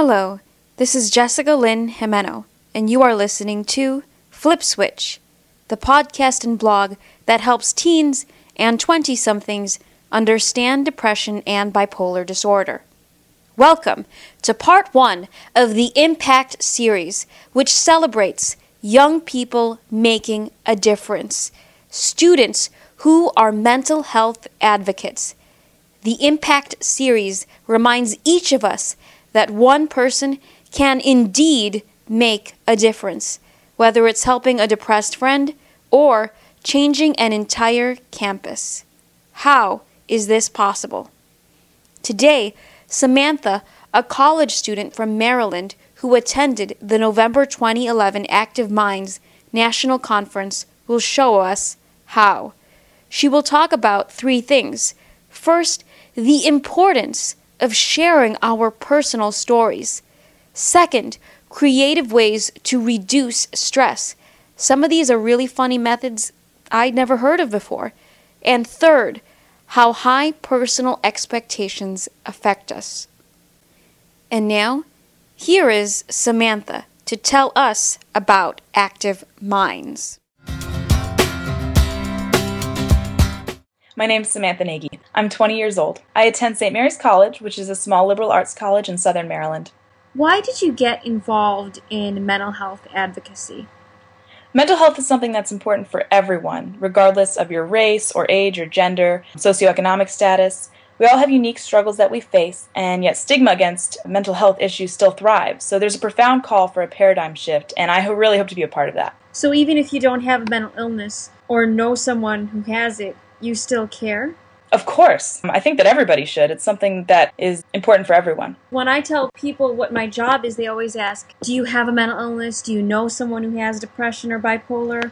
Hello, this is Jessica Lynn Jimeno, and you are listening to Flip Switch, the podcast and blog that helps teens and 20 somethings understand depression and bipolar disorder. Welcome to part one of the Impact series, which celebrates young people making a difference, students who are mental health advocates. The Impact series reminds each of us that one person can indeed make a difference, whether it's helping a depressed friend or changing an entire campus. How is this possible? Today, Samantha, a college student from Maryland who attended the November 2011 Active Minds National Conference, will show us how. She will talk about three things. First, the importance of sharing our personal stories. Second, creative ways to reduce stress. Some of these are really funny methods I'd never heard of before. And third, how high personal expectations affect us. And now, here is Samantha to tell us about Active Minds. My name's Samantha Nagy. I'm 20 years old. I attend St. Mary's College, which is a small liberal arts college in southern Maryland. Why did you get involved in mental health advocacy? Mental health is something that's important for everyone, regardless of your race or age or gender, socioeconomic status. We all have unique struggles that we face, and yet stigma against mental health issues still thrives. So there's a profound call for a paradigm shift, and I really hope to be a part of that. So even if you don't have a mental illness or know someone who has it, you still care? Of course. I think that everybody should. It's something that is important for everyone. When I tell people what my job is, they always ask, Do you have a mental illness? Do you know someone who has depression or bipolar?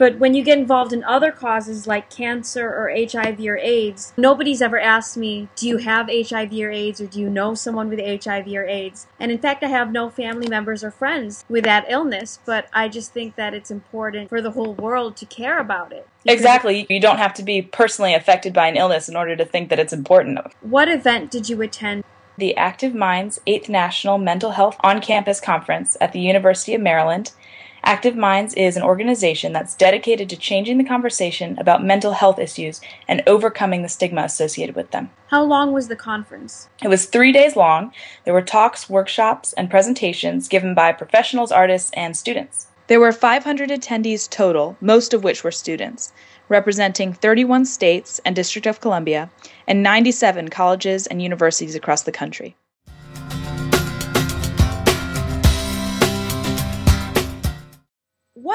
But when you get involved in other causes like cancer or HIV or AIDS, nobody's ever asked me, Do you have HIV or AIDS, or do you know someone with HIV or AIDS? And in fact, I have no family members or friends with that illness, but I just think that it's important for the whole world to care about it. Exactly. You don't have to be personally affected by an illness in order to think that it's important. What event did you attend? The Active Minds 8th National Mental Health On Campus Conference at the University of Maryland Active Minds is an organization that's dedicated to changing the conversation about mental health issues and overcoming the stigma associated with them. How long was the conference? It was three days long. There were talks, workshops, and presentations given by professionals, artists, and students. There were 500 attendees total, most of which were students, representing 31 states and District of Columbia, and 97 colleges and universities across the country.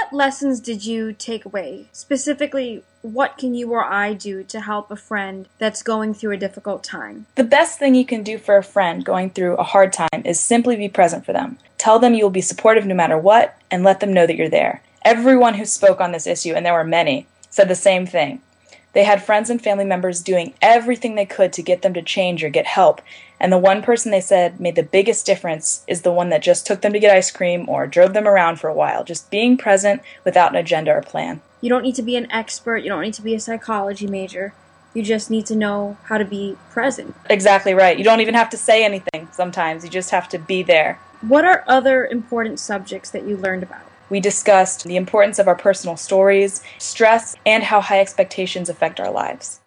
What lessons did you take away? Specifically, what can you or I do to help a friend that's going through a difficult time? The best thing you can do for a friend going through a hard time is simply be present for them. Tell them you will be supportive no matter what, and let them know that you're there. Everyone who spoke on this issue, and there were many, said the same thing. They had friends and family members doing everything they could to get them to change or get help. And the one person they said made the biggest difference is the one that just took them to get ice cream or drove them around for a while, just being present without an agenda or plan. You don't need to be an expert, you don't need to be a psychology major. You just need to know how to be present. Exactly right. You don't even have to say anything sometimes, you just have to be there. What are other important subjects that you learned about? We discussed the importance of our personal stories, stress, and how high expectations affect our lives.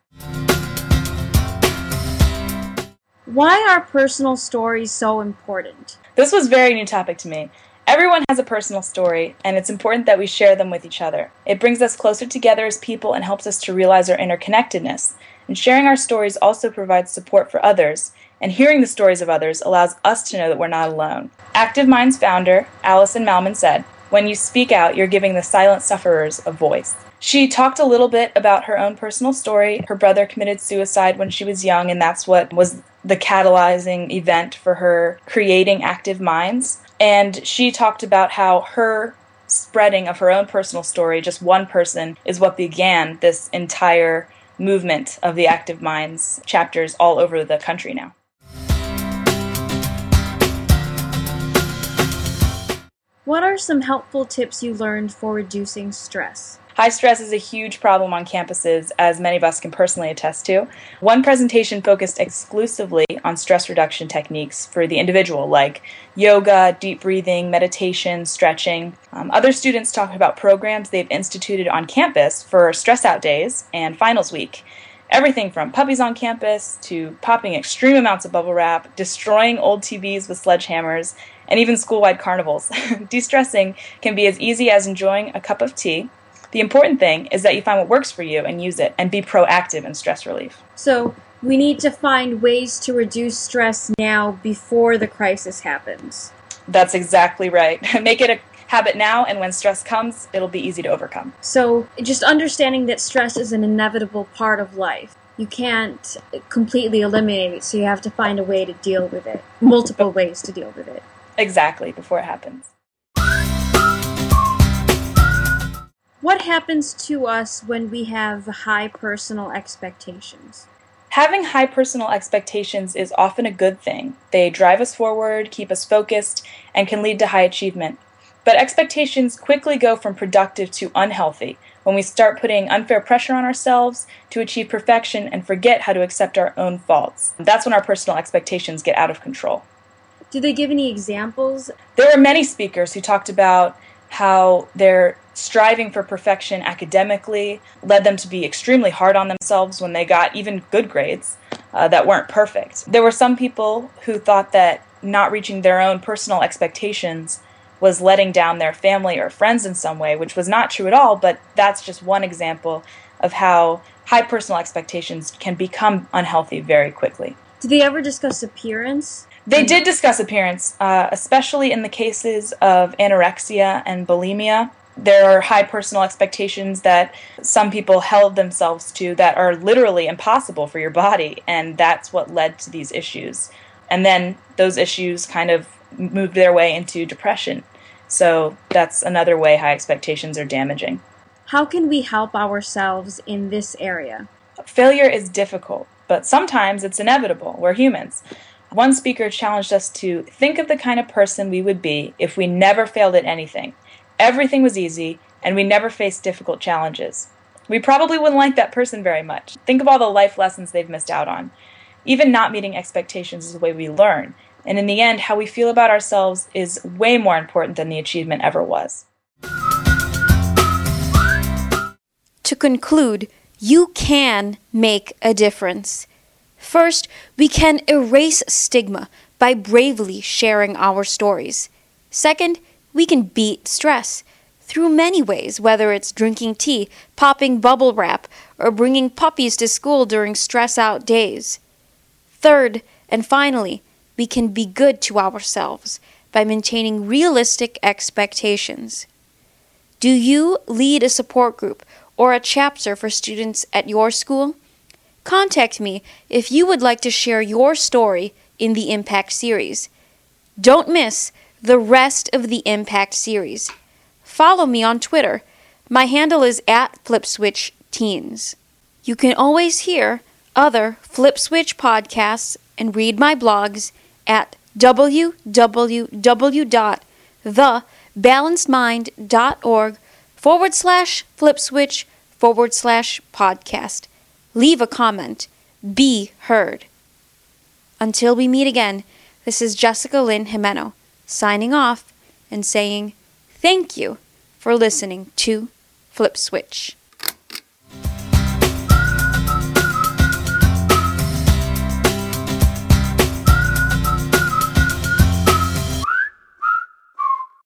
Why are personal stories so important? This was very new topic to me. Everyone has a personal story, and it's important that we share them with each other. It brings us closer together as people and helps us to realize our interconnectedness. And sharing our stories also provides support for others, and hearing the stories of others allows us to know that we're not alone. Active Minds founder Alison Malmon said, when you speak out, you're giving the silent sufferers a voice. She talked a little bit about her own personal story. Her brother committed suicide when she was young, and that's what was the catalyzing event for her creating Active Minds. And she talked about how her spreading of her own personal story, just one person, is what began this entire movement of the Active Minds chapters all over the country now. What are some helpful tips you learned for reducing stress? High stress is a huge problem on campuses, as many of us can personally attest to. One presentation focused exclusively on stress reduction techniques for the individual, like yoga, deep breathing, meditation, stretching. Um, other students talked about programs they've instituted on campus for stress out days and finals week. Everything from puppies on campus to popping extreme amounts of bubble wrap, destroying old TVs with sledgehammers, and even school wide carnivals. De stressing can be as easy as enjoying a cup of tea the important thing is that you find what works for you and use it and be proactive in stress relief. So, we need to find ways to reduce stress now before the crisis happens. That's exactly right. Make it a habit now, and when stress comes, it'll be easy to overcome. So, just understanding that stress is an inevitable part of life. You can't completely eliminate it, so you have to find a way to deal with it, multiple ways to deal with it. Exactly, before it happens. What happens to us when we have high personal expectations? Having high personal expectations is often a good thing. They drive us forward, keep us focused, and can lead to high achievement. But expectations quickly go from productive to unhealthy when we start putting unfair pressure on ourselves to achieve perfection and forget how to accept our own faults. That's when our personal expectations get out of control. Do they give any examples? There were many speakers who talked about how their striving for perfection academically led them to be extremely hard on themselves when they got even good grades uh, that weren't perfect. There were some people who thought that not reaching their own personal expectations was letting down their family or friends in some way, which was not true at all, but that's just one example of how high personal expectations can become unhealthy very quickly. Did they ever discuss appearance? They did discuss appearance, uh, especially in the cases of anorexia and bulimia. There are high personal expectations that some people held themselves to that are literally impossible for your body, and that's what led to these issues. And then those issues kind of moved their way into depression. So that's another way high expectations are damaging. How can we help ourselves in this area? Failure is difficult, but sometimes it's inevitable. We're humans. One speaker challenged us to think of the kind of person we would be if we never failed at anything. Everything was easy, and we never faced difficult challenges. We probably wouldn't like that person very much. Think of all the life lessons they've missed out on. Even not meeting expectations is the way we learn. And in the end, how we feel about ourselves is way more important than the achievement ever was. To conclude, you can make a difference. First, we can erase stigma by bravely sharing our stories. Second, we can beat stress through many ways, whether it's drinking tea, popping bubble wrap, or bringing puppies to school during stress out days. Third, and finally, we can be good to ourselves by maintaining realistic expectations. Do you lead a support group or a chapter for students at your school? Contact me if you would like to share your story in the Impact series. Don't miss the rest of the Impact series. Follow me on Twitter. My handle is at FlipSwitchTeens. You can always hear other FlipSwitch podcasts and read my blogs at www.thebalancedmind.org forward slash FlipSwitch forward slash podcast leave a comment, be heard. Until we meet again, this is Jessica Lynn Jimeno signing off and saying thank you for listening to Flip Switch.